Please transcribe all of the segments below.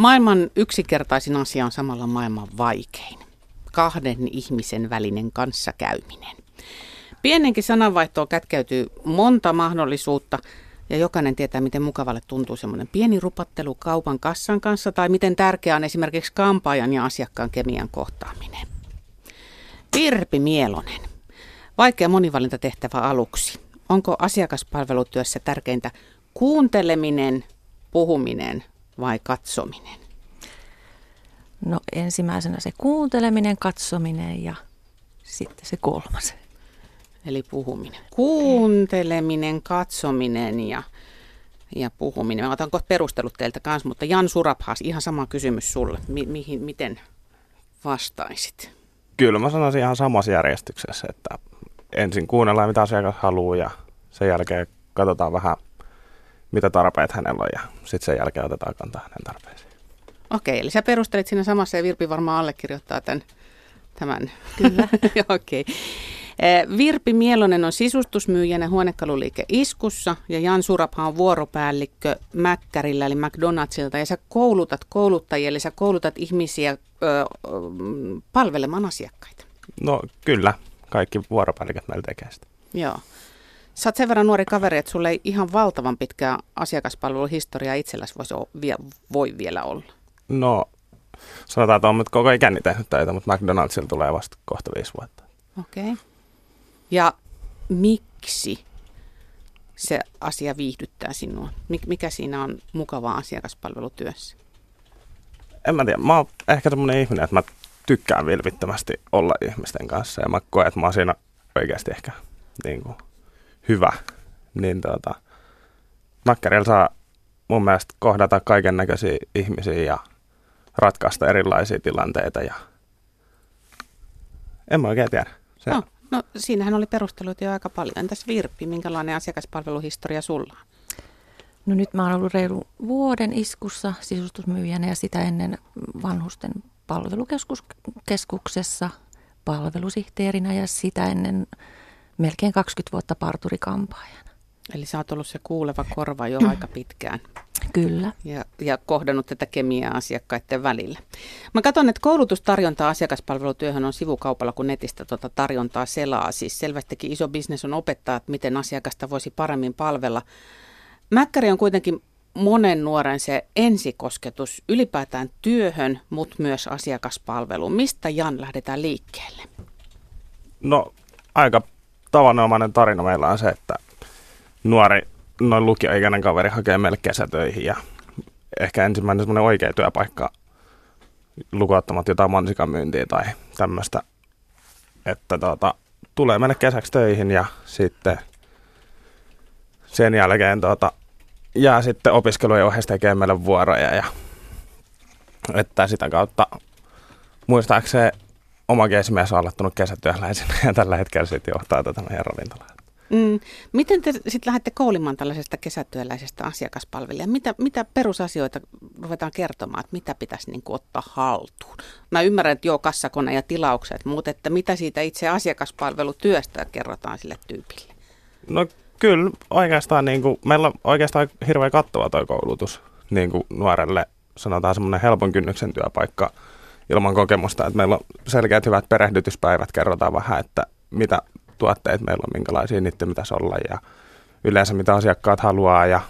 Maailman yksinkertaisin asia on samalla maailman vaikein. Kahden ihmisen välinen kanssakäyminen. Pienenkin sananvaihtoon kätkeytyy monta mahdollisuutta ja jokainen tietää, miten mukavalle tuntuu semmoinen pieni rupattelu kaupan kassan kanssa tai miten tärkeää on esimerkiksi kampaajan ja asiakkaan kemian kohtaaminen. Virpi Mielonen. Vaikea monivalintatehtävä aluksi. Onko asiakaspalvelutyössä tärkeintä kuunteleminen, puhuminen vai katsominen? No ensimmäisenä se kuunteleminen, katsominen ja sitten se kolmas. Eli puhuminen. Kuunteleminen, katsominen ja, ja puhuminen. Mä otan kohta perustelut teiltä kanssa, mutta Jan Surabhas, ihan sama kysymys sulle. Mi- mihin, miten vastaisit? Kyllä mä sanoisin ihan samassa järjestyksessä, että ensin kuunnellaan mitä asiakas haluaa ja sen jälkeen katsotaan vähän mitä tarpeet hänellä on ja sitten sen jälkeen otetaan kantaa hänen tarpeisiin. Okei, eli sä perustelit siinä samassa ja Virpi varmaan allekirjoittaa tämän. tämän. Kyllä. Okei. Eh, Virpi Mielonen on sisustusmyyjänä huonekaluliike Iskussa ja Jan Surapha on vuoropäällikkö Mäkkärillä eli McDonaldsilta ja sä koulutat kouluttajia, eli sä koulutat ihmisiä ö, ö, palvelemaan asiakkaita. No kyllä, kaikki vuoropäälliköt meillä tekee sitä. Joo. Sä oot sen verran nuori kaveri, että sulla ei ihan valtavan pitkää asiakaspalveluhistoriaa itselläsi voisi voi vielä olla. No sanotaan, että on nyt koko ikäni tehnyt töitä, mutta McDonaldsilla tulee vasta kohta viisi vuotta. Okei. Okay. Ja miksi se asia viihdyttää sinua? Mik- Mikä siinä on mukavaa asiakaspalvelutyössä? En mä tiedä, mä oon ehkä semmoinen ihminen, että mä tykkään vilpittömästi olla ihmisten kanssa ja mä koen, että mä oon siinä oikeasti ehkä niin kuin, hyvä. Niin tota, Mäkkärillä saa mun mielestä kohdata kaiken näköisiä ihmisiä ja ratkaista erilaisia tilanteita ja en mä oikein tiedä. Se, No, no, siinähän oli perusteluita jo aika paljon. Entäs Virpi, minkälainen asiakaspalveluhistoria sulla on? No nyt mä oon ollut reilu vuoden iskussa sisustusmyyjänä ja sitä ennen vanhusten palvelukeskuksessa palvelusihteerinä ja sitä ennen melkein 20 vuotta parturikampaajana. Eli sä oot ollut se kuuleva korva jo aika pitkään Kyllä. ja, ja kohdannut tätä kemiaa asiakkaiden välillä. Mä katson, että koulutustarjontaa asiakaspalvelutyöhön on sivukaupalla, kun netistä tuota tarjontaa selaa. Siis selvästikin iso bisnes on opettaa, että miten asiakasta voisi paremmin palvella. Mäkkäri on kuitenkin monen nuoren se ensikosketus ylipäätään työhön, mutta myös asiakaspalveluun. Mistä Jan lähdetään liikkeelle? No aika tavanomainen tarina meillä on se, että nuori, noin lukioikäinen kaveri hakee meille kesätöihin ja ehkä ensimmäinen semmoinen oikea työpaikka lukuottamat jotain mansikan myyntiä tai tämmöistä, että tota, tulee meille kesäksi töihin ja sitten sen jälkeen tota, jää sitten opiskelujen ohessa tekee meille vuoroja ja että sitä kautta muistaakseni omakin esimies on aloittanut kesätyöläisenä ja tällä hetkellä sitten johtaa tätä meidän ravintolaa. Mm. Miten te sitten lähdette koulimaan tällaisesta kesätyöläisestä asiakaspalvelijaa? Mitä, mitä perusasioita ruvetaan kertomaan, että mitä pitäisi niin kuin ottaa haltuun? Mä ymmärrän, että joo, kassakone ja tilaukset, mutta että mitä siitä itse asiakaspalvelutyöstä kerrotaan sille tyypille? No kyllä, oikeastaan niin kuin, meillä on oikeastaan hirveän kattava tuo koulutus niin kuin nuorelle, sanotaan semmoinen helpon kynnyksen työpaikka ilman kokemusta, että meillä on selkeät hyvät perehdytyspäivät, kerrotaan vähän, että mitä tuotteet meillä on, minkälaisia niiden pitäisi olla ja yleensä mitä asiakkaat haluaa ja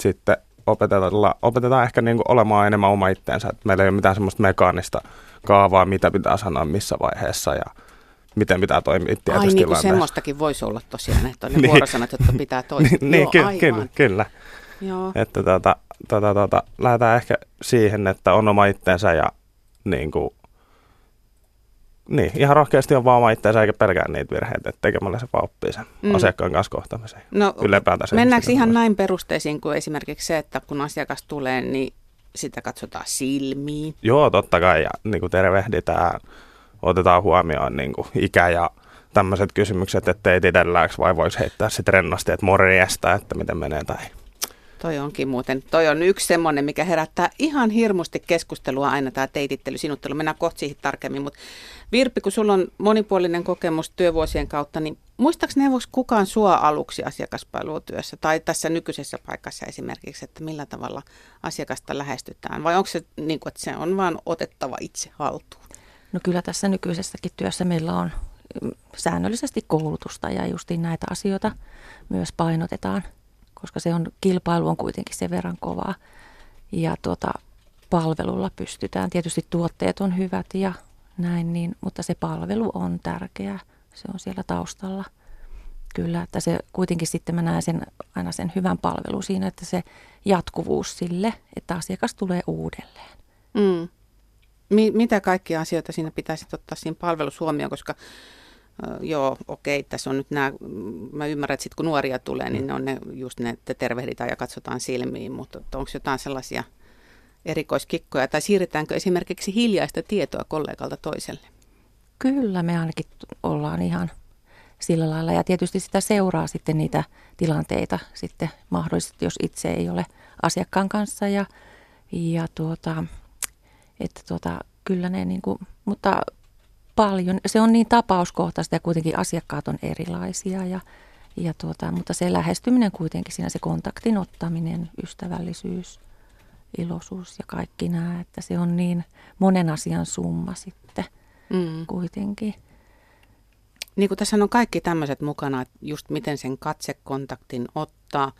sitten opetetaan, opetetaan ehkä niin kuin olemaan enemmän oma itteensä, että meillä ei ole mitään semmoista mekaanista kaavaa, mitä pitää sanoa missä vaiheessa ja miten pitää toimia Ai tietysti niin kuin semmoistakin voisi olla tosiaan, että on ne Niin. vuorosanat, jotka pitää toistaa. niin, niin joo, ky- aivan. kyllä, kyllä. Joo. Että tota, tota, tota, lähdetään ehkä siihen, että on oma itsensä ja niin kuin, niin, ihan rohkeasti on vaan oma itsensä eikä pelkää niitä virheitä, että tekemällä se vaan oppii sen Mm. asiakkaan kanssa kohtaamisen. No, Ylipäätään se mennäänkö ihan näin perusteisiin kuin esimerkiksi se, että kun asiakas tulee, niin sitä katsotaan silmiin. Joo, totta kai, ja niin kuin tervehditään, otetaan huomioon niin kuin ikä ja tämmöiset kysymykset, että ei itselläks vai voisi heittää sitten rennosti, että morjesta, että miten menee tai Toi onkin muuten, toi on yksi semmoinen, mikä herättää ihan hirmusti keskustelua aina tämä teitittely, sinuttelu. Mennään kohta siihen tarkemmin, mutta Virpi, kun sulla on monipuolinen kokemus työvuosien kautta, niin muistaaks neuvos kukaan sua aluksi asiakaspalvelutyössä tai tässä nykyisessä paikassa esimerkiksi, että millä tavalla asiakasta lähestytään? Vai onko se niin kuin, että se on vaan otettava itse haltuun? No kyllä tässä nykyisessäkin työssä meillä on mm, säännöllisesti koulutusta ja justiin näitä asioita myös painotetaan, koska se on, kilpailu on kuitenkin sen verran kovaa. Ja tuota, palvelulla pystytään, tietysti tuotteet on hyvät ja näin, niin, mutta se palvelu on tärkeää. Se on siellä taustalla. Kyllä, että se kuitenkin sitten mä näen sen, aina sen hyvän palvelun siinä, että se jatkuvuus sille, että asiakas tulee uudelleen. Mm. Mi- mitä kaikkia asioita siinä pitäisi ottaa siinä palvelussa huomioon, koska joo, okei, tässä on nyt nämä, mä ymmärrän, että sitten kun nuoria tulee, niin ne on ne, just ne, että tervehditään ja katsotaan silmiin, mutta onko jotain sellaisia erikoiskikkoja, tai siirretäänkö esimerkiksi hiljaista tietoa kollegalta toiselle? Kyllä, me ainakin ollaan ihan sillä lailla, ja tietysti sitä seuraa sitten niitä tilanteita sitten mahdollisesti, jos itse ei ole asiakkaan kanssa, ja, ja tuota, että tuota, kyllä ne niin kuin, mutta paljon, se on niin tapauskohtaista ja kuitenkin asiakkaat on erilaisia ja, ja tuota, mutta se lähestyminen kuitenkin siinä, se kontaktin ottaminen, ystävällisyys, iloisuus ja kaikki nämä, että se on niin monen asian summa sitten mm. kuitenkin. Niin kuin tässä on kaikki tämmöiset mukana, että just miten sen katsekontaktin ottaa,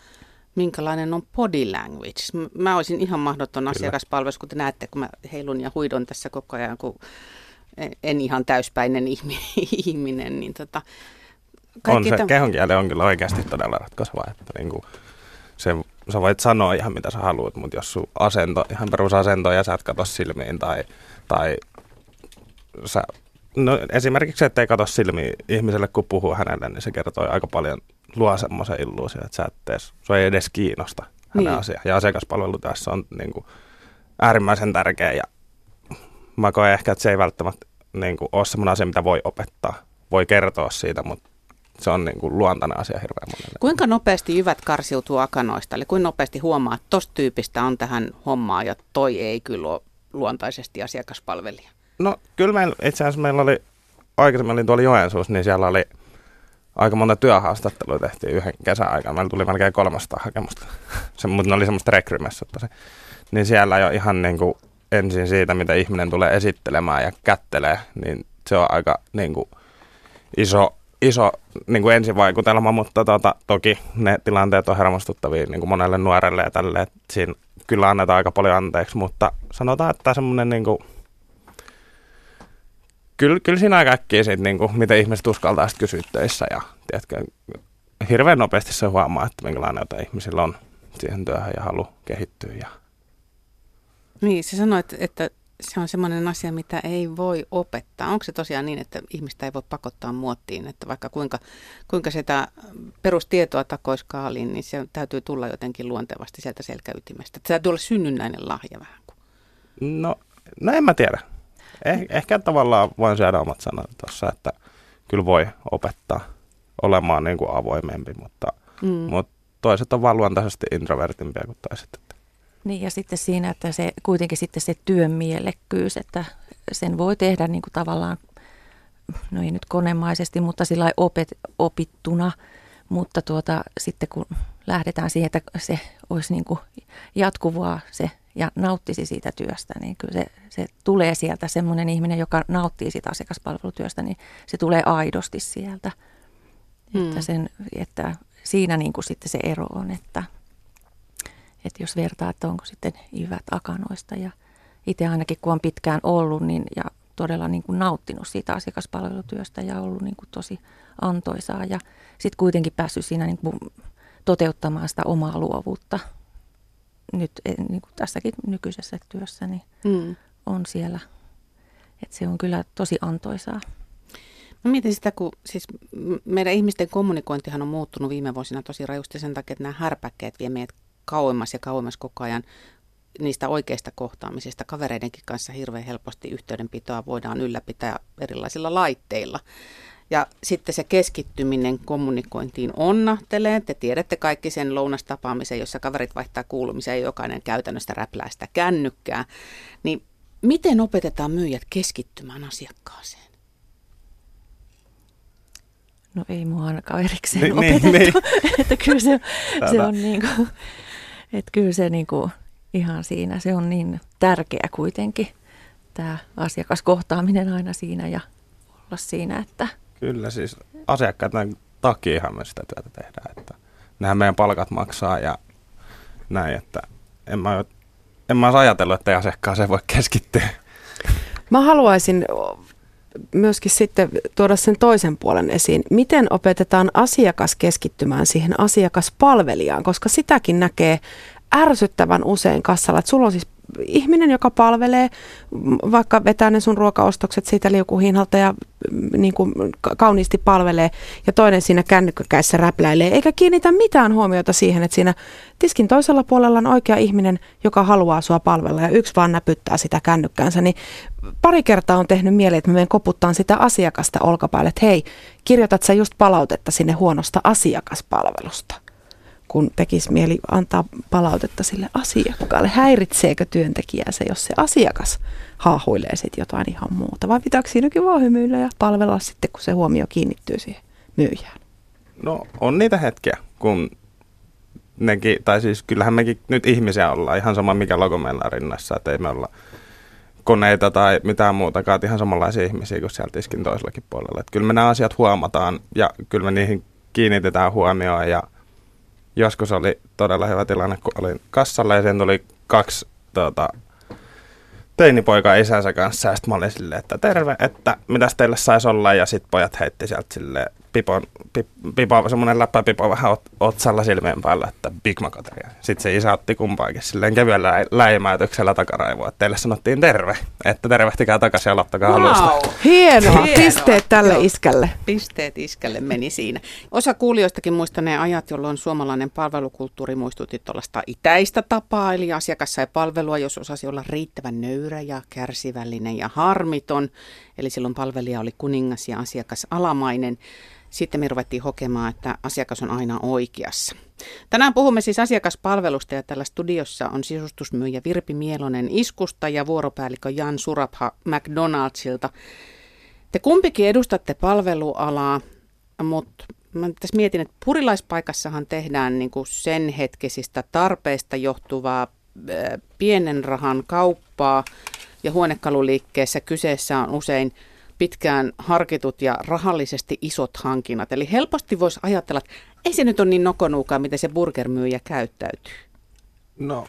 minkälainen on body language. Mä olisin ihan mahdoton asiakaspalvelus, kun te näette, kun mä heilun ja huidon tässä koko ajan, kun en ihan täyspäinen ihminen. Niin tota, on se, tämän... kehonkieli on kyllä oikeasti todella ratkaiseva, että niin kuin se, sä voit sanoa ihan mitä sä haluat, mutta jos sun asento, ihan perusasento ja sä et katso silmiin tai, tai sä, no esimerkiksi että ei katso silmiin ihmiselle, kun puhuu hänelle, niin se kertoo aika paljon, luo semmoisen illuusion, että sä et edes, se ei edes kiinnosta hänen niin. asiaa. Ja asiakaspalvelu tässä on niin kuin, äärimmäisen tärkeä ja mä koen ehkä, että se ei välttämättä niin kuin, ole semmoinen asia, mitä voi opettaa. Voi kertoa siitä, mutta se on niin kuin, luontainen asia hirveän monelle. Kuinka nopeasti jyvät karsiutuu akanoista? Eli kuinka nopeasti huomaa, että tosta tyypistä on tähän hommaan ja toi ei kyllä ole luontaisesti asiakaspalvelija? No kyllä meillä, itse asiassa meillä oli, aikaisemmin olin tuolla Joensuussa, niin siellä oli aika monta työhaastattelua tehtiin yhden kesän aikana. Meillä tuli melkein 300 hakemusta, se, mutta ne oli semmoista rekrymessä. Niin siellä jo ihan niin kuin ensin siitä, mitä ihminen tulee esittelemään ja kättelee, niin se on aika niin kuin, iso, iso niin kuin ensivaikutelma, mutta tota, toki ne tilanteet on hermostuttavia niin kuin monelle nuorelle ja tälle, että siinä kyllä annetaan aika paljon anteeksi, mutta sanotaan, että semmoinen niin kuin, kyllä, kyllä siinä aika äkkiä siitä, niin kuin, miten ihmiset uskaltaa kysyä ja tiedätkö, hirveän nopeasti se huomaa, että minkälainen ihmisillä on siihen työhön ja halu kehittyä ja niin, se sanoi, että, että se on semmoinen asia, mitä ei voi opettaa. Onko se tosiaan niin, että ihmistä ei voi pakottaa muottiin, että vaikka kuinka, kuinka sitä perustietoa takoiskaaliin, niin se täytyy tulla jotenkin luontevasti sieltä selkäytimestä. Se täytyy olla synnynnäinen lahja vähän kuin. No, no en mä tiedä. Eh, ehkä tavallaan voin syödä omat sanat tuossa, että kyllä voi opettaa olemaan niin kuin avoimempi, mutta, mm. mutta toiset on vaan luontaisesti introvertimpia kuin toiset. Niin ja sitten siinä, että se kuitenkin sitten se työn mielekkyys, että sen voi tehdä niin kuin tavallaan, no ei nyt konemaisesti, mutta sillä opet, opittuna, mutta tuota, sitten kun lähdetään siihen, että se olisi niin kuin jatkuvaa se ja nauttisi siitä työstä, niin kyllä se, se tulee sieltä semmoinen ihminen, joka nauttii siitä asiakaspalvelutyöstä, niin se tulee aidosti sieltä. Hmm. Että, sen, että siinä niin kuin sitten se ero on, että – että jos vertaa, että onko sitten jyvät akanoista ja itse ainakin kun on pitkään ollut niin, ja todella niin kuin nauttinut siitä asiakaspalvelutyöstä ja ollut niin kuin tosi antoisaa ja sitten kuitenkin päässyt siinä niin kuin toteuttamaan sitä omaa luovuutta nyt eh, niin kuin tässäkin nykyisessä työssä niin mm. on siellä. Että se on kyllä tosi antoisaa. Mä mietin sitä, kun siis meidän ihmisten kommunikointihan on muuttunut viime vuosina tosi rajusti sen takia, että nämä härpäkkeet vie meidät kauemmas ja kauemmas koko ajan niistä oikeista kohtaamisista. Kavereidenkin kanssa hirveän helposti yhteydenpitoa voidaan ylläpitää erilaisilla laitteilla. Ja sitten se keskittyminen kommunikointiin onnahtelee. Te tiedätte kaikki sen lounastapaamisen, jossa kaverit vaihtaa kuulumisia ja jokainen käytännössä räplää sitä kännykkää. Niin miten opetetaan myyjät keskittymään asiakkaaseen? No ei mua ainakaan erikseen niin, opetettu. Niin, niin. että kyllä se, se on niin kuin, että kyllä se niin kuin ihan siinä, se on niin tärkeä kuitenkin tämä asiakaskohtaaminen aina siinä ja olla siinä, että... Kyllä siis asiakkaiden takia me sitä työtä tehdään, että nämä meidän palkat maksaa ja näin, että en mä, en mä ajatellut, että ei asiakkaaseen voi keskittyä. Mä haluaisin myöskin sitten tuoda sen toisen puolen esiin. Miten opetetaan asiakas keskittymään siihen asiakaspalvelijaan, koska sitäkin näkee ärsyttävän usein kassalla. Että sulla on siis ihminen, joka palvelee, vaikka vetää ne sun ruokaostokset siitä liukuhiinalta ja niin kuin kauniisti palvelee, ja toinen siinä kännykkäkäissä räpläilee, eikä kiinnitä mitään huomiota siihen, että siinä tiskin toisella puolella on oikea ihminen, joka haluaa sua palvella, ja yksi vaan näpyttää sitä kännykkäänsä, niin pari kertaa on tehnyt mieleen, että mä menen koputtaan sitä asiakasta olkapäälle, että hei, kirjoitat sä just palautetta sinne huonosta asiakaspalvelusta kun tekisi mieli antaa palautetta sille asiakkaalle. Häiritseekö työntekijää se, jos se asiakas haahuilee sitten jotain ihan muuta? Vai pitääkö siinäkin vaan hymyillä ja palvella sitten, kun se huomio kiinnittyy siihen myyjään? No on niitä hetkiä, kun nekin, tai siis kyllähän mekin nyt ihmisiä ollaan, ihan sama mikä logo meillä on rinnassa, että ei me olla koneita tai mitään muutakaan, ihan samanlaisia ihmisiä kuin sieltä tiskin toisellakin puolella. Että kyllä me nämä asiat huomataan ja kyllä me niihin kiinnitetään huomioon ja – joskus oli todella hyvä tilanne, kun olin kassalla ja sen tuli kaksi tuota, teinipoika isänsä kanssa ja sitten mä olin silleen, että terve, että mitäs teille saisi olla? Ja sitten pojat heitti sieltä silleen pipon, pip, pipo, semmoinen läppäpipo vähän ot, otsalla silmien päällä, että Big Macoteria. Sitten se isä otti kumpaakin silleen kevyellä läimäytyksellä takaraivoa, että teille sanottiin terve, että tervehtikää takaisin ja aloittakaa wow. alusta. Hienoa. Hienoa. Pisteet tälle Joo. iskälle. Pisteet iskälle meni siinä. Osa kuulijoistakin muistanee ajat, jolloin suomalainen palvelukulttuuri muistutti tuollaista itäistä tapaa, eli asiakas sai palvelua, jos osasi olla riittävän nöyrä ja kärsivällinen ja harmiton. Eli silloin palvelija oli kuningas ja asiakas alamainen. Sitten me ruvettiin hokemaan, että asiakas on aina oikeassa. Tänään puhumme siis asiakaspalvelusta ja tällä studiossa on sisustusmyyjä Virpi Mielonen Iskusta ja vuoropäällikkö Jan Surapha McDonaldsilta. Te kumpikin edustatte palvelualaa, mutta mä tässä mietin, että purilaispaikassahan tehdään niin kuin sen hetkisistä tarpeista johtuvaa pienen rahan kauppaa ja huonekaluliikkeessä kyseessä on usein pitkään harkitut ja rahallisesti isot hankinnat. Eli helposti voisi ajatella, että ei se nyt ole niin nokonuukaan, miten se burgermyyjä käyttäytyy. No,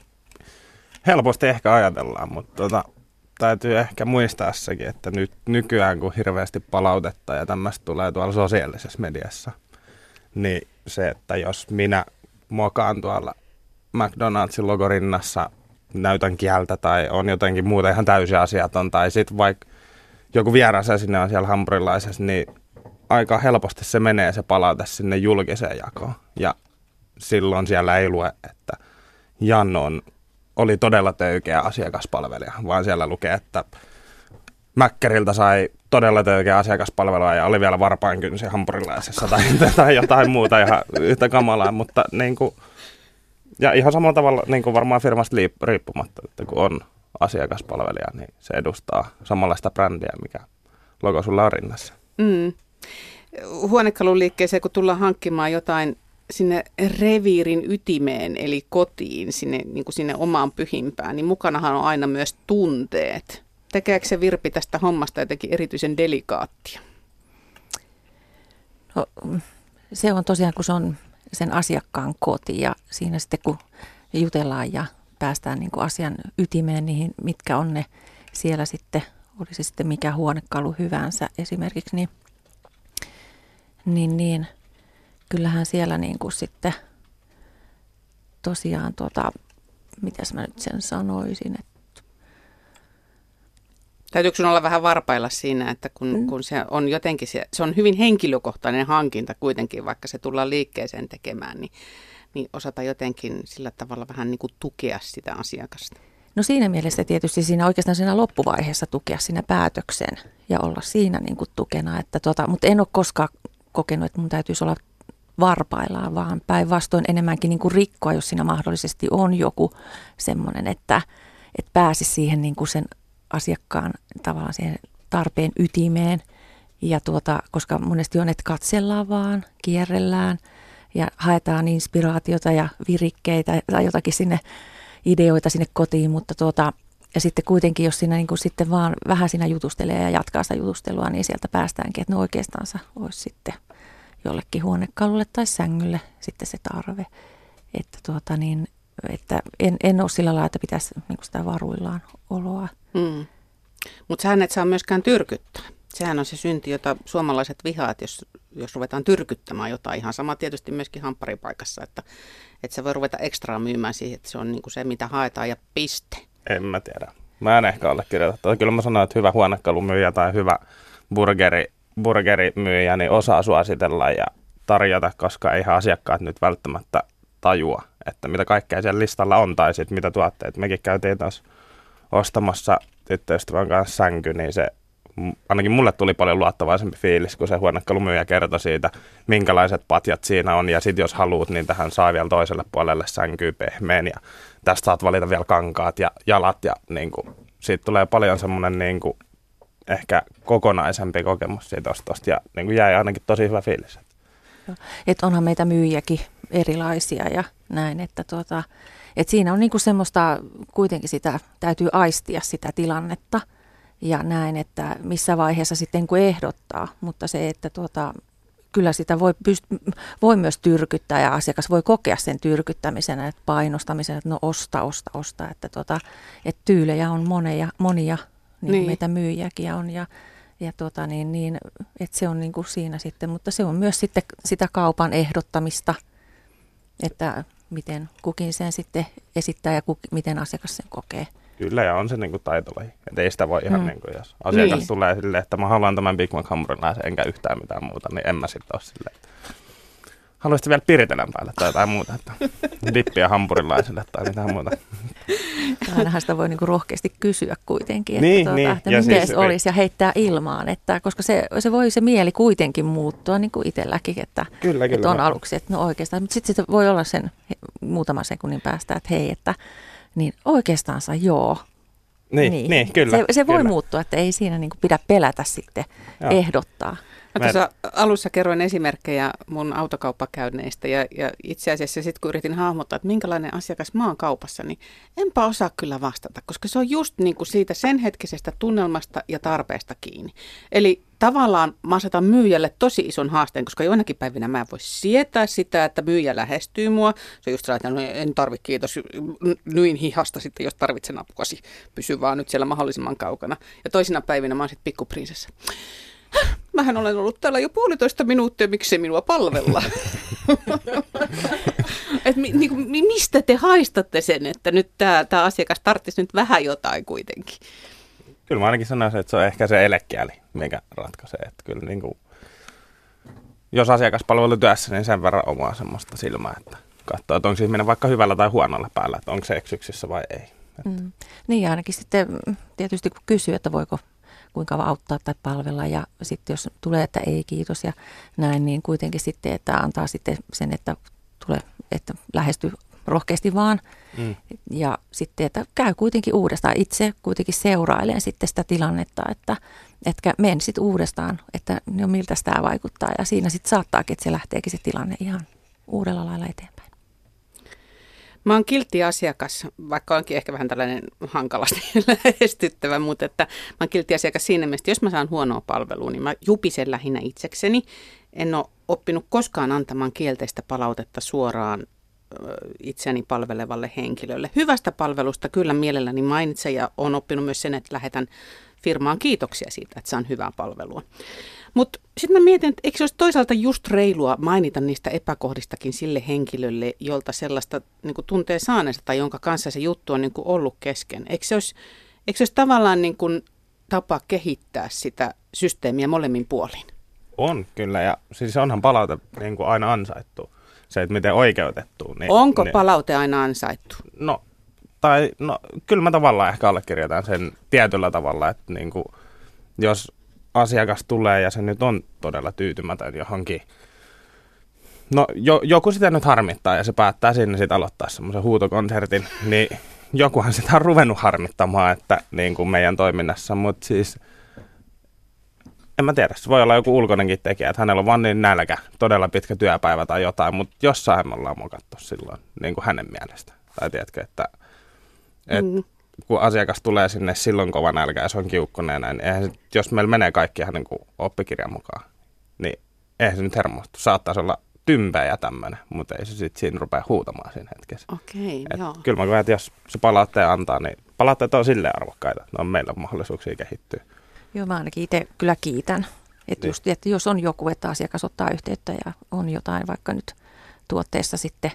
helposti ehkä ajatellaan, mutta tota, täytyy ehkä muistaa sekin, että nyt nykyään kun hirveästi palautetta ja tämmöistä tulee tuolla sosiaalisessa mediassa, niin se, että jos minä mokaan tuolla McDonald'sin logorinnassa näytän kieltä tai on jotenkin muuta ihan täysin asiaton tai sitten vaikka joku vieras sinne on siellä hampurilaisessa, niin aika helposti se menee se palaute sinne julkiseen jakoon. Ja silloin siellä ei lue, että Jan on, oli todella töykeä asiakaspalvelija, vaan siellä lukee, että Mäkkäriltä sai todella töykeä asiakaspalvelua ja oli vielä varpain kynsi hampurilaisessa tai, tai jotain muuta ihan yhtä kamalaa, mutta niin kuin, ja ihan samalla tavalla niin kuin varmaan firmasta riippumatta, että kun on asiakaspalvelija, niin se edustaa samanlaista brändiä, mikä logo sulla on rinnassa. Mm. Huonekaluliikkeeseen, kun tullaan hankkimaan jotain sinne reviirin ytimeen, eli kotiin, sinne, niin kuin sinne omaan pyhimpään, niin mukanahan on aina myös tunteet. Tekeekö se Virpi tästä hommasta jotenkin erityisen delikaattia? No, se on tosiaan, kun se on sen asiakkaan koti ja siinä sitten kun jutellaan ja päästään niin kuin asian ytimeen niihin, mitkä on ne siellä sitten, olisi sitten mikä huonekalu hyvänsä esimerkiksi, niin, niin, niin kyllähän siellä niin kuin sitten tosiaan, tuota, mitäs mä nyt sen sanoisin, että Täytyykö sun olla vähän varpailla siinä, että kun, mm. kun se on jotenkin, se, se on hyvin henkilökohtainen hankinta kuitenkin, vaikka se tullaan liikkeeseen tekemään, niin niin osata jotenkin sillä tavalla vähän niin kuin tukea sitä asiakasta? No siinä mielessä tietysti siinä oikeastaan siinä loppuvaiheessa tukea siinä päätöksen ja olla siinä niin kuin tukena. Että tota, mutta en ole koskaan kokenut, että mun täytyisi olla varpaillaan, vaan päinvastoin enemmänkin niin kuin rikkoa, jos siinä mahdollisesti on joku semmoinen, että, että pääsi siihen niin kuin sen asiakkaan tavallaan siihen tarpeen ytimeen. Ja tuota, koska monesti on, että katsellaan vaan, kierrellään ja haetaan inspiraatiota ja virikkeitä tai jotakin sinne ideoita sinne kotiin, mutta tuota, ja sitten kuitenkin, jos siinä niin kuin sitten vaan vähän siinä jutustelee ja jatkaa sitä jutustelua, niin sieltä päästäänkin, että no oikeastaan olisi sitten jollekin huonekalulle tai sängylle sitten se tarve. Että, tuota niin, että en, en ole sillä lailla, että pitäisi niin sitä varuillaan oloa. Mm. Mutta sähän et saa myöskään tyrkyttää. Sehän on se synti, jota suomalaiset vihaat, jos, jos ruvetaan tyrkyttämään jotain. Ihan sama tietysti myöskin hampparipaikassa, että, että se voi ruveta ekstraa myymään siihen, että se on niin kuin se, mitä haetaan ja piste. En mä tiedä. Mä en ehkä allekirjoita. Kyllä mä sanon, että hyvä huonekalumyyjä tai hyvä burgeri, burgerimyyjä niin osaa suositella ja tarjota, koska eihän asiakkaat nyt välttämättä tajua, että mitä kaikkea siellä listalla on tai sitten mitä tuotteet. Mekin käytiin taas ostamassa tyttöystävän kanssa sänky, niin se ainakin mulle tuli paljon luottavaisempi fiilis, kun se huonekalumyyjä kertoi siitä, minkälaiset patjat siinä on. Ja sitten jos haluat, niin tähän saa vielä toiselle puolelle sänkyy pehmeän. Ja tästä saat valita vielä kankaat ja jalat. Ja niin kuin, siitä tulee paljon semmoinen niin kuin, ehkä kokonaisempi kokemus siitä ostosta. Ja niin kuin jäi ainakin tosi hyvä fiilis. Että onhan meitä myyjiäkin erilaisia ja näin, että tuota, et siinä on niinku semmoista, kuitenkin sitä täytyy aistia sitä tilannetta – ja näin, että missä vaiheessa sitten kun ehdottaa, mutta se, että tuota, kyllä sitä voi, pyst- voi myös tyrkyttää ja asiakas voi kokea sen tyrkyttämisen, että painostamisen, että no osta, osta, osta, että, tuota, että tyylejä on monia, monia niin niin. meitä myyjiäkin on ja, ja tuota, niin, niin, että se on niin kuin siinä sitten, mutta se on myös sitten sitä kaupan ehdottamista, että miten kukin sen sitten esittää ja kuk, miten asiakas sen kokee. Kyllä, ja on se niin kuin taitolaji. Että ei sitä voi ihan, mm. niin kuin, jos asiakas niin. tulee silleen, että mä haluan tämän Big Mac hampurilaisen enkä yhtään mitään muuta, niin en mä sitten ole silleen. Haluaisit vielä piritelän päälle tai jotain muuta, että dippiä hampurilaiselle tai mitään muuta. Ainahan sitä voi niinku rohkeasti kysyä kuitenkin, että, niin, tuota, niin. että ja miten siis, olisi ja heittää ilmaan, että, koska se, se voi se mieli kuitenkin muuttua niin kuin itselläkin, että, kyllä, kyllä, että on aluksi, että no oikeastaan, mutta sitten sit voi olla sen muutaman sekunnin päästä, että hei, että niin oikeastaansa joo. Niin, niin. niin kyllä. Se, se voi kyllä. muuttua, että ei siinä niin kuin pidä pelätä sitten joo. ehdottaa. Mä tuossa alussa kerroin esimerkkejä mun autokauppakäynneistä ja, ja itse asiassa sitten kun yritin hahmottaa, että minkälainen asiakas mä oon kaupassa, niin enpä osaa kyllä vastata, koska se on just niin kuin siitä sen hetkisestä tunnelmasta ja tarpeesta kiinni. Eli tavallaan mä asetan myyjälle tosi ison haasteen, koska joinakin päivinä mä en voi sietää sitä, että myyjä lähestyy mua. Se on just sellainen, että no en tarvi kiitos, nyin hihasta sitten, jos tarvitsen apukasi. Pysy vaan nyt siellä mahdollisimman kaukana. Ja toisina päivinä mä oon sitten pikkuprinsessa mähän olen ollut täällä jo puolitoista minuuttia, miksi minua palvella? Et mi, niin kuin, mistä te haistatte sen, että nyt tämä asiakas tarvitsisi nyt vähän jotain kuitenkin? Kyllä mä ainakin sanoisin, että se on ehkä se elekieli, mikä ratkaisee. Että kyllä niin kuin, jos asiakaspalvelutyössä, niin sen verran omaa semmoista silmää, että katsoo, että onko ihminen vaikka hyvällä tai huonolla päällä, että onko se eksyksissä vai ei. Mm. Niin ainakin sitten tietysti kun kysyy, että voiko kuinka auttaa tai palvella ja sitten jos tulee, että ei kiitos ja näin, niin kuitenkin sitten, että antaa sitten sen, että tulee, että lähesty rohkeasti vaan. Mm. Ja sitten, että käy kuitenkin uudestaan. Itse kuitenkin seurailen sitten sitä tilannetta, että, että menen sitten uudestaan, että no miltä tämä vaikuttaa. Ja siinä sitten saattaakin, että se lähteekin se tilanne ihan uudella lailla eteenpäin. Mä oon kiltti asiakas, vaikka onkin ehkä vähän tällainen hankalasti lähestyttävä, mutta että mä oon kiltti asiakas siinä mielessä, että jos mä saan huonoa palvelua, niin mä jupisen lähinnä itsekseni. En ole oppinut koskaan antamaan kielteistä palautetta suoraan itseäni palvelevalle henkilölle. Hyvästä palvelusta kyllä mielelläni mainitsen ja olen oppinut myös sen, että lähetän firmaan kiitoksia siitä, että saan hyvää palvelua. Mutta sitten mä mietin, että eikö se olisi toisaalta just reilua mainita niistä epäkohdistakin sille henkilölle, jolta sellaista niin kuin tuntee saaneensa tai jonka kanssa se juttu on niin kuin ollut kesken. Eikö se olisi, eikö se olisi tavallaan niin kuin tapa kehittää sitä systeemiä molemmin puolin? On kyllä ja siis onhan palaute niin kuin aina ansaittu. Se, että miten oikeutettu. Niin, Onko niin, palaute aina ansaittu? No tai no kyllä mä tavallaan ehkä allekirjoitan sen tietyllä tavalla, että niin kuin, jos asiakas tulee ja se nyt on todella tyytymätön johonkin, no jo, joku sitä nyt harmittaa ja se päättää sinne sitten aloittaa semmoisen huutokonsertin, niin jokuhan sitä on ruvennut harmittamaan, että niin kuin meidän toiminnassa, mutta siis en mä tiedä, se voi olla joku ulkoinenkin tekijä, että hänellä on vaan niin nälkä, todella pitkä työpäivä tai jotain, mutta jossain me ollaan mokattu silloin niin kuin hänen mielestä. Tai tiedätkö, että, että mm. Kun asiakas tulee sinne silloin kova nälkä ja se on kiukkunen ja näin, niin eihän se, jos meillä menee kaikki ihan niin kuin oppikirjan mukaan, niin eihän se nyt hermostu. Saattaisi olla tympeä ja tämmöinen, mutta ei se sitten siinä rupea huutamaan siinä hetkessä. Okei, okay, joo. Kyllä mä koen, että jos se palautteen antaa, niin palautteet on silleen arvokkaita, että on meillä mahdollisuuksia kehittyä. Joo, mä ainakin itse kyllä kiitän. Että niin. just, että jos on joku, että asiakas ottaa yhteyttä ja on jotain, vaikka nyt tuotteessa sitten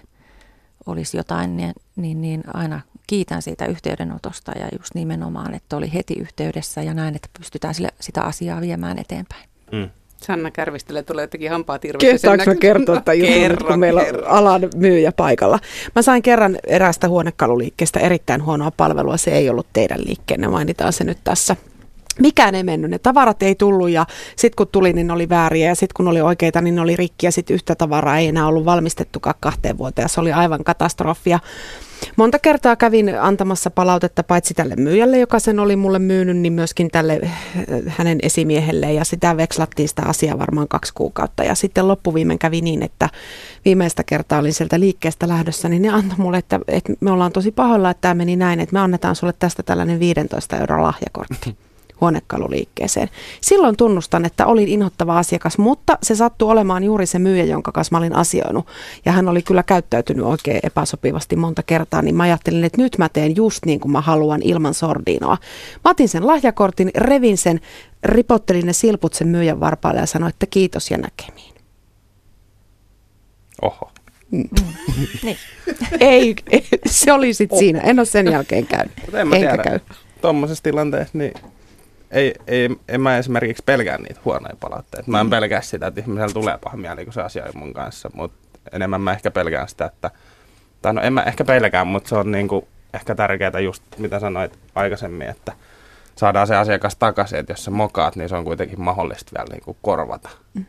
olisi jotain, niin, niin, niin aina kiitän siitä yhteydenotosta ja just nimenomaan, että oli heti yhteydessä ja näin, että pystytään sille, sitä asiaa viemään eteenpäin. Mm. Sanna Kärvistele tulee jotenkin hampaat irvessä. Saanko mä kertoa tämän jutun, kerro, kun meillä kerro. on alan myyjä paikalla? Mä sain kerran eräästä huonekaluliikkeestä erittäin huonoa palvelua. Se ei ollut teidän liikkeenne, mainitaan se nyt tässä mikään ei mennyt, ne tavarat ei tullut ja sitten kun tuli, niin ne oli vääriä ja sitten kun oli oikeita, niin ne oli rikkiä. Sitten yhtä tavaraa ei enää ollut valmistettukaan kahteen vuoteen ja se oli aivan katastrofia. Monta kertaa kävin antamassa palautetta paitsi tälle myyjälle, joka sen oli mulle myynyt, niin myöskin tälle äh, hänen esimiehelle ja sitä vekslattiin sitä asiaa varmaan kaksi kuukautta. Ja sitten loppuviimein kävi niin, että viimeistä kertaa olin sieltä liikkeestä lähdössä, niin ne antoi mulle, että, että me ollaan tosi pahoilla, että tämä meni näin, että me annetaan sulle tästä tällainen 15 euroa lahjakortti huonekaluliikkeeseen. Silloin tunnustan, että olin inhottava asiakas, mutta se sattui olemaan juuri se myyjä, jonka kanssa mä olin asioinut. Ja hän oli kyllä käyttäytynyt oikein epäsopivasti monta kertaa, niin mä ajattelin, että nyt mä teen just niin kuin mä haluan ilman sordinoa. Mä otin sen lahjakortin, revin sen, ripottelin ne silput sen myyjän varpaalle ja sanoin, että kiitos ja näkemiin. Oho. Mm. niin. ei, se oli sitten oh. siinä. En ole sen jälkeen käynyt. en mä tiedä. käy. Tuommoisessa tilanteessa niin ei, ei, en mä esimerkiksi pelkää niitä huonoja palautteita. Mä en mm. pelkää sitä, että ihmisellä tulee paha mieli, kun se asia on mun kanssa, mutta enemmän mä ehkä pelkään sitä, että, tai no en mä ehkä pelkää, mutta se on niinku ehkä tärkeää just, mitä sanoit aikaisemmin, että saadaan se asiakas takaisin, että jos sä mokaat, niin se on kuitenkin mahdollista vielä niinku korvata. Mm.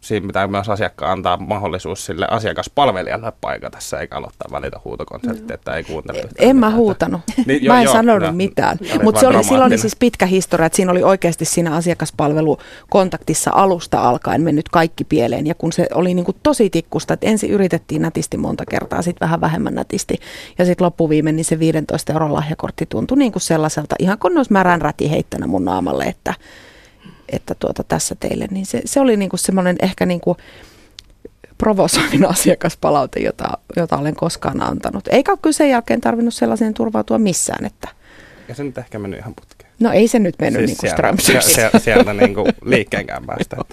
Siinä pitää myös asiakkaan antaa mahdollisuus sille asiakaspalvelijalle se, eikä aloittaa välitä huutokonsertti, että ei kuuntele. En mä huutanut. Niin, jo, mä en jo, sanonut jo, mitään. Mutta oli, silloin oli siis pitkä historia, että siinä oli oikeasti siinä asiakaspalvelukontaktissa alusta alkaen mennyt kaikki pieleen. Ja kun se oli niin kuin tosi tikkusta, että ensin yritettiin nätisti monta kertaa, sitten vähän vähemmän nätisti. Ja sitten loppuviimein niin se 15 euron lahjakortti tuntui niin kuin sellaiselta, ihan kun olisi märän räti heittänyt mun naamalle, että että tuota, tässä teille, niin se, se oli niin kuin semmoinen ehkä niin kuin provosoivin asiakaspalaute, jota, jota olen koskaan antanut. Eikä ole kyllä sen jälkeen tarvinnut sellaiseen turvautua missään. Että... Ja se nyt ehkä mennyt ihan putkeen. No ei se nyt mennyt siis niin kuin sieltä, sieltä, sieltä niin kuin liikkeenkään päästä.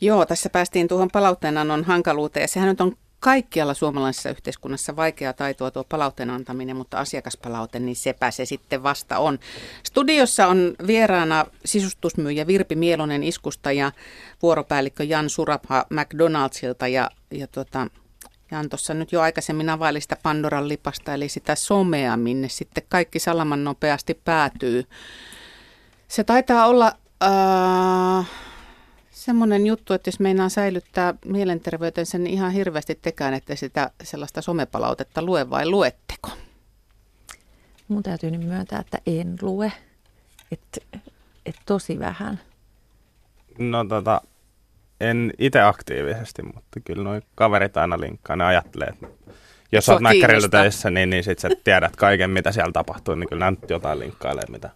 Joo, tässä päästiin tuohon palautteenannon hankaluuteen. Sehän nyt on kaikkialla suomalaisessa yhteiskunnassa vaikea taitoa tuo palautteen antaminen, mutta asiakaspalaute, niin sepä se sitten vasta on. Studiossa on vieraana sisustusmyyjä Virpi Mielonen Iskusta ja vuoropäällikkö Jan Surapha McDonaldsilta ja, ja tota, Jan tuossa nyt jo aikaisemmin availi sitä Pandoran lipasta, eli sitä somea, minne sitten kaikki salaman nopeasti päätyy. Se taitaa olla... Äh, semmoinen juttu, että jos meinaa säilyttää mielenterveytensä, niin ihan hirveästi tekään, että sitä sellaista somepalautetta lue vai luetteko? Mun täytyy nyt myöntää, että en lue. Että et tosi vähän. No tota, en itse aktiivisesti, mutta kyllä noin kaverit aina linkkaa. Ne ajattelee, että jos olet mäkkärillä töissä, niin, niin sitten sä tiedät kaiken, mitä siellä tapahtuu, niin kyllä nyt jotain linkkailee, mitä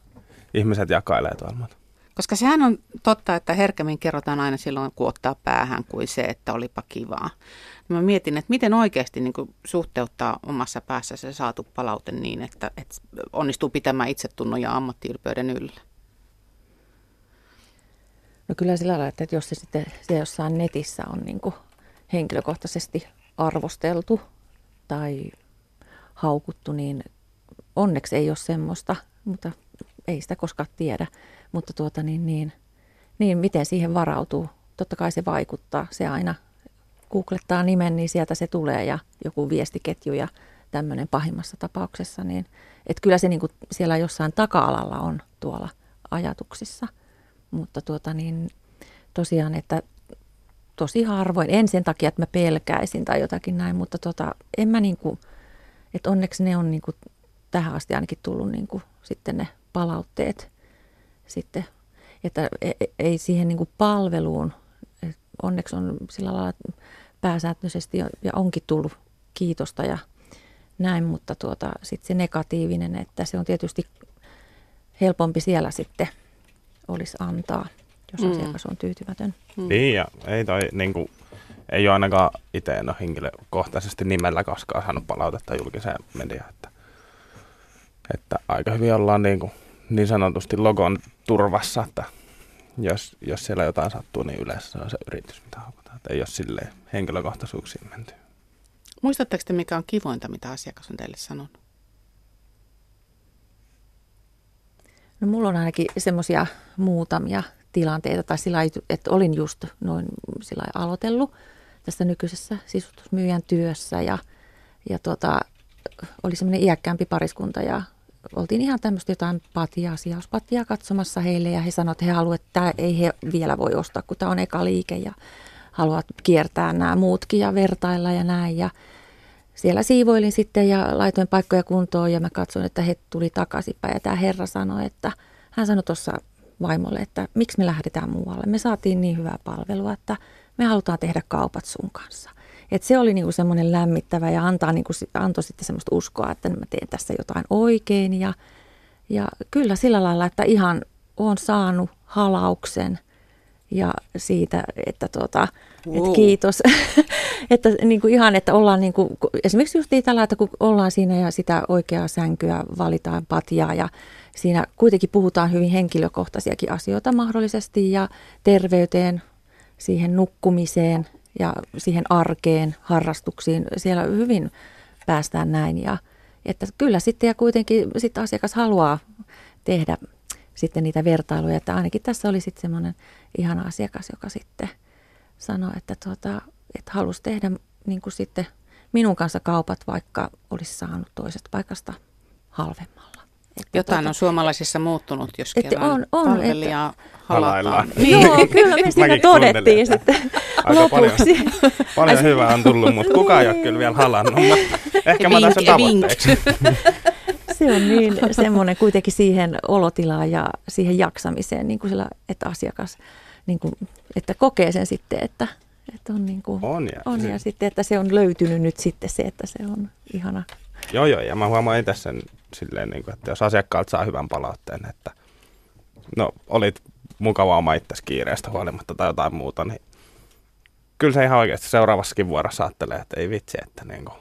ihmiset jakailee tuolla. Koska sehän on totta, että herkemmin kerrotaan aina silloin, kun ottaa päähän, kuin se, että olipa kivaa. Mä mietin, että miten oikeasti niin kuin suhteuttaa omassa päässä se saatu palaute niin, että, että onnistuu pitämään itsetunnon ja ammattiylpeyden yllä. No kyllä sillä lailla, että jos se sitten se jossain netissä on niin kuin henkilökohtaisesti arvosteltu tai haukuttu, niin onneksi ei ole semmoista, mutta ei sitä koskaan tiedä. Mutta tuota niin, niin, niin, miten siihen varautuu? Totta kai se vaikuttaa. Se aina googlettaa nimen, niin sieltä se tulee ja joku viestiketju ja tämmöinen pahimmassa tapauksessa, niin että kyllä se niin kuin siellä jossain taka-alalla on tuolla ajatuksissa. Mutta tuota niin, tosiaan, että tosi harvoin, en sen takia, että mä pelkäisin tai jotakin näin, mutta tuota, en mä niin kuin, että onneksi ne on niin kuin tähän asti ainakin tullut niin kuin sitten ne palautteet sitten, että e, e, ei siihen niin kuin palveluun, onneksi on sillä lailla pääsääntöisesti ja onkin tullut kiitosta ja näin, mutta tuota, sitten se negatiivinen, että se on tietysti helpompi siellä sitten olisi antaa, jos mm. asiakas on tyytymätön. Mm. Niin ja ei toi niin kuin, ei ole ainakaan itse en ole henkilökohtaisesti nimellä koskaan saanut palautetta julkiseen mediaan, että, että aika hyvin ollaan niin, kuin, niin sanotusti logon turvassa, että jos, jos siellä jotain sattuu, niin yleensä se on se yritys, mitä haukutaan. Että ei ole silleen henkilökohtaisuuksiin menty. Muistatteko te, mikä on kivointa, mitä asiakas on teille sanonut? No mulla on ainakin semmoisia muutamia tilanteita, tai sillä että olin just noin sillä aloitellut tässä nykyisessä sisustusmyyjän työssä, ja, ja tota, oli semmoinen iäkkäämpi pariskunta, ja oltiin ihan tämmöistä jotain patiaa, sijauspatiaa katsomassa heille, ja he sanoivat, että he haluavat, että tämä ei he vielä voi ostaa, kun tämä on eka liike, ja haluat kiertää nämä muutkin ja vertailla ja näin, ja siellä siivoilin sitten ja laitoin paikkoja kuntoon ja mä katsoin, että he tuli takaisinpäin. Ja tämä herra sanoi, että hän sanoi tuossa vaimolle, että miksi me lähdetään muualle. Me saatiin niin hyvää palvelua, että me halutaan tehdä kaupat sun kanssa. Et se oli niinku semmoinen lämmittävä ja antaa niinku, antoi sitten semmoista uskoa, että mä teen tässä jotain oikein. Ja, ja kyllä sillä lailla, että ihan on saanut halauksen ja siitä, että tuota, wow. et kiitos. että niin kuin ihan, että ollaan niin kuin, esimerkiksi just tällä, että kun ollaan siinä ja sitä oikeaa sänkyä valitaan patjaa ja siinä kuitenkin puhutaan hyvin henkilökohtaisiakin asioita mahdollisesti ja terveyteen, siihen nukkumiseen ja siihen arkeen, harrastuksiin. Siellä hyvin päästään näin ja että kyllä sitten ja kuitenkin sitten asiakas haluaa tehdä sitten niitä vertailuja, että ainakin tässä oli sitten semmoinen ihana asiakas, joka sitten sanoi, että, tuota, että halusi tehdä niin kuin sitten minun kanssa kaupat, vaikka olisi saanut toisesta paikasta halvemmalla. Että Jotain tuota, on suomalaisissa muuttunut, jos kerran on, on, palvelijaa että, halataan. Niin. Joo, kyllä me siinä todettiin sitten Aika lopuksi. Paljon, paljon hyvää on tullut, mutta kukaan ei ole kyllä vielä halannut. Ehkä mä tässä tavoitteeksi. Se on niin semmoinen kuitenkin siihen olotilaan ja siihen jaksamiseen, niin kuin sillä, että asiakas, niin kuin, että kokee sen sitten, että, että on, niin kuin, on, ja, on ja sitten, että se on löytynyt nyt sitten se, että se on ihana. Joo, joo, ja mä huomaan itse sen silleen, niin kuin, että jos asiakkaalta saa hyvän palautteen, että no olit mukava oma itsesi kiireestä huolimatta tai jotain muuta, niin kyllä se ihan oikeasti seuraavassakin vuorossa ajattelee, että ei vitsi, että niin kuin,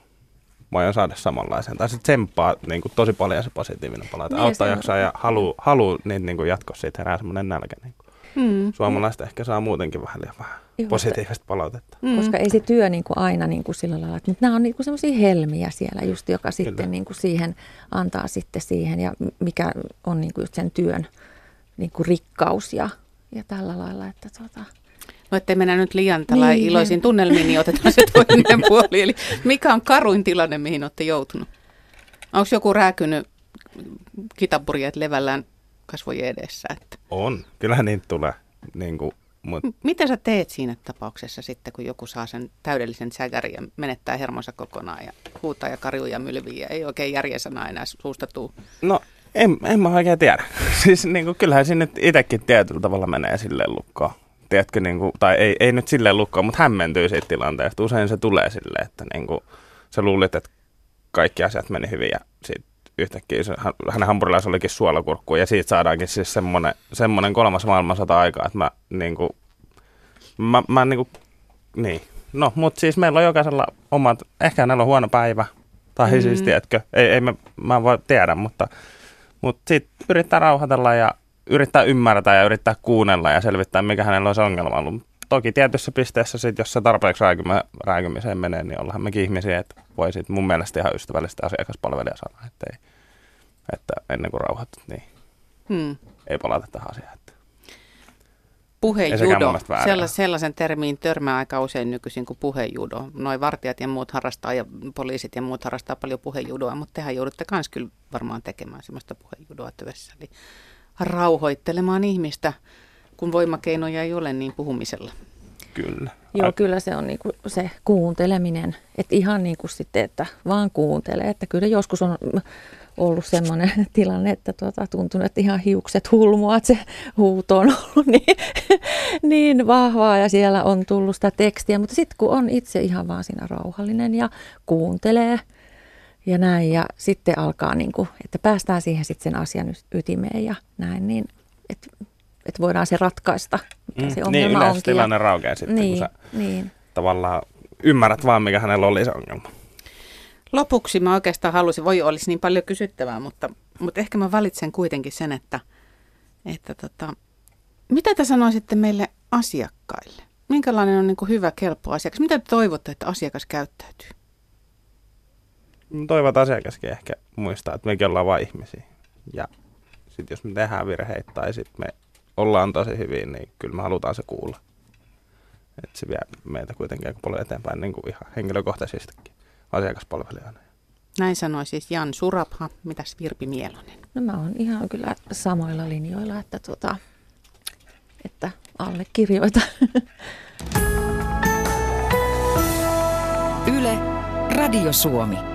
voin saada samanlaisen. Tai sitten tsemppaa niin kuin, tosi paljon se positiivinen palaute. Niin, Auttaa jaksaa ja haluaa halu, niin, niin kuin jatkossa siitä herää semmoinen nälkä. Niin kuin. Hmm. Suomalaiset ehkä saa muutenkin vähän liian vähän Positiivista palautetta. Hmm. Koska ei se työ niin kuin aina niin kuin sillä lailla, että nyt nämä on niin semmoisia helmiä siellä just, joka Kyllä. sitten niin kuin siihen antaa sitten siihen ja mikä on niin kuin just sen työn niin kuin rikkaus ja, ja tällä lailla, että tuota, No ettei mennä nyt liian niin. iloisiin tunnelmiin, niin otetaan se toinen puoli. Eli mikä on karuin tilanne, mihin olette joutunut? Onko joku rääkynyt kitaburiat levällään kasvojen edessä? Että? On, kyllä niin tulee. Niin kuin, mut... Mitä sä teet siinä tapauksessa sitten, kun joku saa sen täydellisen sägärin ja menettää hermonsa kokonaan ja huutaa ja karjuu ja mylvii ja ei oikein järjesana enää suusta tuu? No en, en mä oikein tiedä. siis niin kuin, kyllähän sinne itsekin tietyllä tavalla menee silleen lukkoon tiedätkö, niin kuin, tai ei, ei nyt silleen lukkoa, mutta hämmentyy siitä tilanteesta. Usein se tulee silleen, että niin kuin, sä luulit, että kaikki asiat meni hyvin ja sitten yhtäkkiä se, hänen hampurilaisen olikin suolakurkku ja siitä saadaankin siis semmoinen, semmoinen kolmas maailmansota aikaa, että mä niin kuin, mä, mä niin kuin, niin. No, mutta siis meillä on jokaisella omat, ehkä hänellä on huono päivä, tai siis, mm-hmm. siis tiedätkö, ei, ei mä, mä voi tiedä, mutta, mutta sitten yrittää rauhoitella ja yrittää ymmärtää ja yrittää kuunnella ja selvittää, mikä hänellä se ongelma ollut. Toki tietyssä pisteessä, sit, jos se tarpeeksi rääkymä, rääkymiseen menee, niin ollaan mekin ihmisiä, että voi sit mun mielestä ihan ystävällistä asiakaspalvelija sanoa, että, ei, että ennen kuin rauhoitut, niin hmm. ei palata tähän asiaan. Että. Puhejudo. Sellas, sellaisen termiin törmää aika usein nykyisin kuin puhejudo. Noin vartijat ja muut harrastaa ja poliisit ja muut harrastaa paljon puhejudoa, mutta tehän joudutte myös kyllä varmaan tekemään sellaista puhejudoa työssä. Eli rauhoittelemaan ihmistä, kun voimakeinoja ei ole, niin puhumisella. Kyllä. Joo, kyllä se on niinku se kuunteleminen. Että ihan niin kuin sitten, että vaan kuuntelee. Että kyllä joskus on ollut sellainen tilanne, että tuota, tuntunut, että ihan hiukset hulmua, että se huuto on ollut niin, niin vahvaa ja siellä on tullut sitä tekstiä. Mutta sitten kun on itse ihan vaan siinä rauhallinen ja kuuntelee ja näin ja sitten alkaa, niin kuin, että päästään siihen sitten sen asian ytimeen ja näin, niin että että voidaan se ratkaista, mikä mm, se ongelma niin, onkin. tilanne raukeaa sitten, niin, kun sä niin. tavallaan ymmärrät vaan, mikä hänellä oli se ongelma. Lopuksi mä oikeastaan halusin, voi olisi niin paljon kysyttävää, mutta, mutta ehkä mä valitsen kuitenkin sen, että, että tota, mitä te sanoisitte meille asiakkaille? Minkälainen on niin kuin hyvä, kelpo asiakas? Mitä te toivotte, että asiakas käyttäytyy? Toivot asiakaskin ehkä muistaa, että mekin ollaan vain ihmisiä. Ja sitten jos me tehdään virheitä tai sitten me ollaan tosi hyvin, niin kyllä me halutaan se kuulla. Että se vie meitä kuitenkin aika paljon eteenpäin niin kuin ihan henkilökohtaisestikin asiakaspalvelijana. Näin sanoi siis Jan Surapha. Mitäs Virpi Mielonen? No mä oon ihan kyllä samoilla linjoilla, että, tota, että allekirjoita. Yle, Radio Suomi.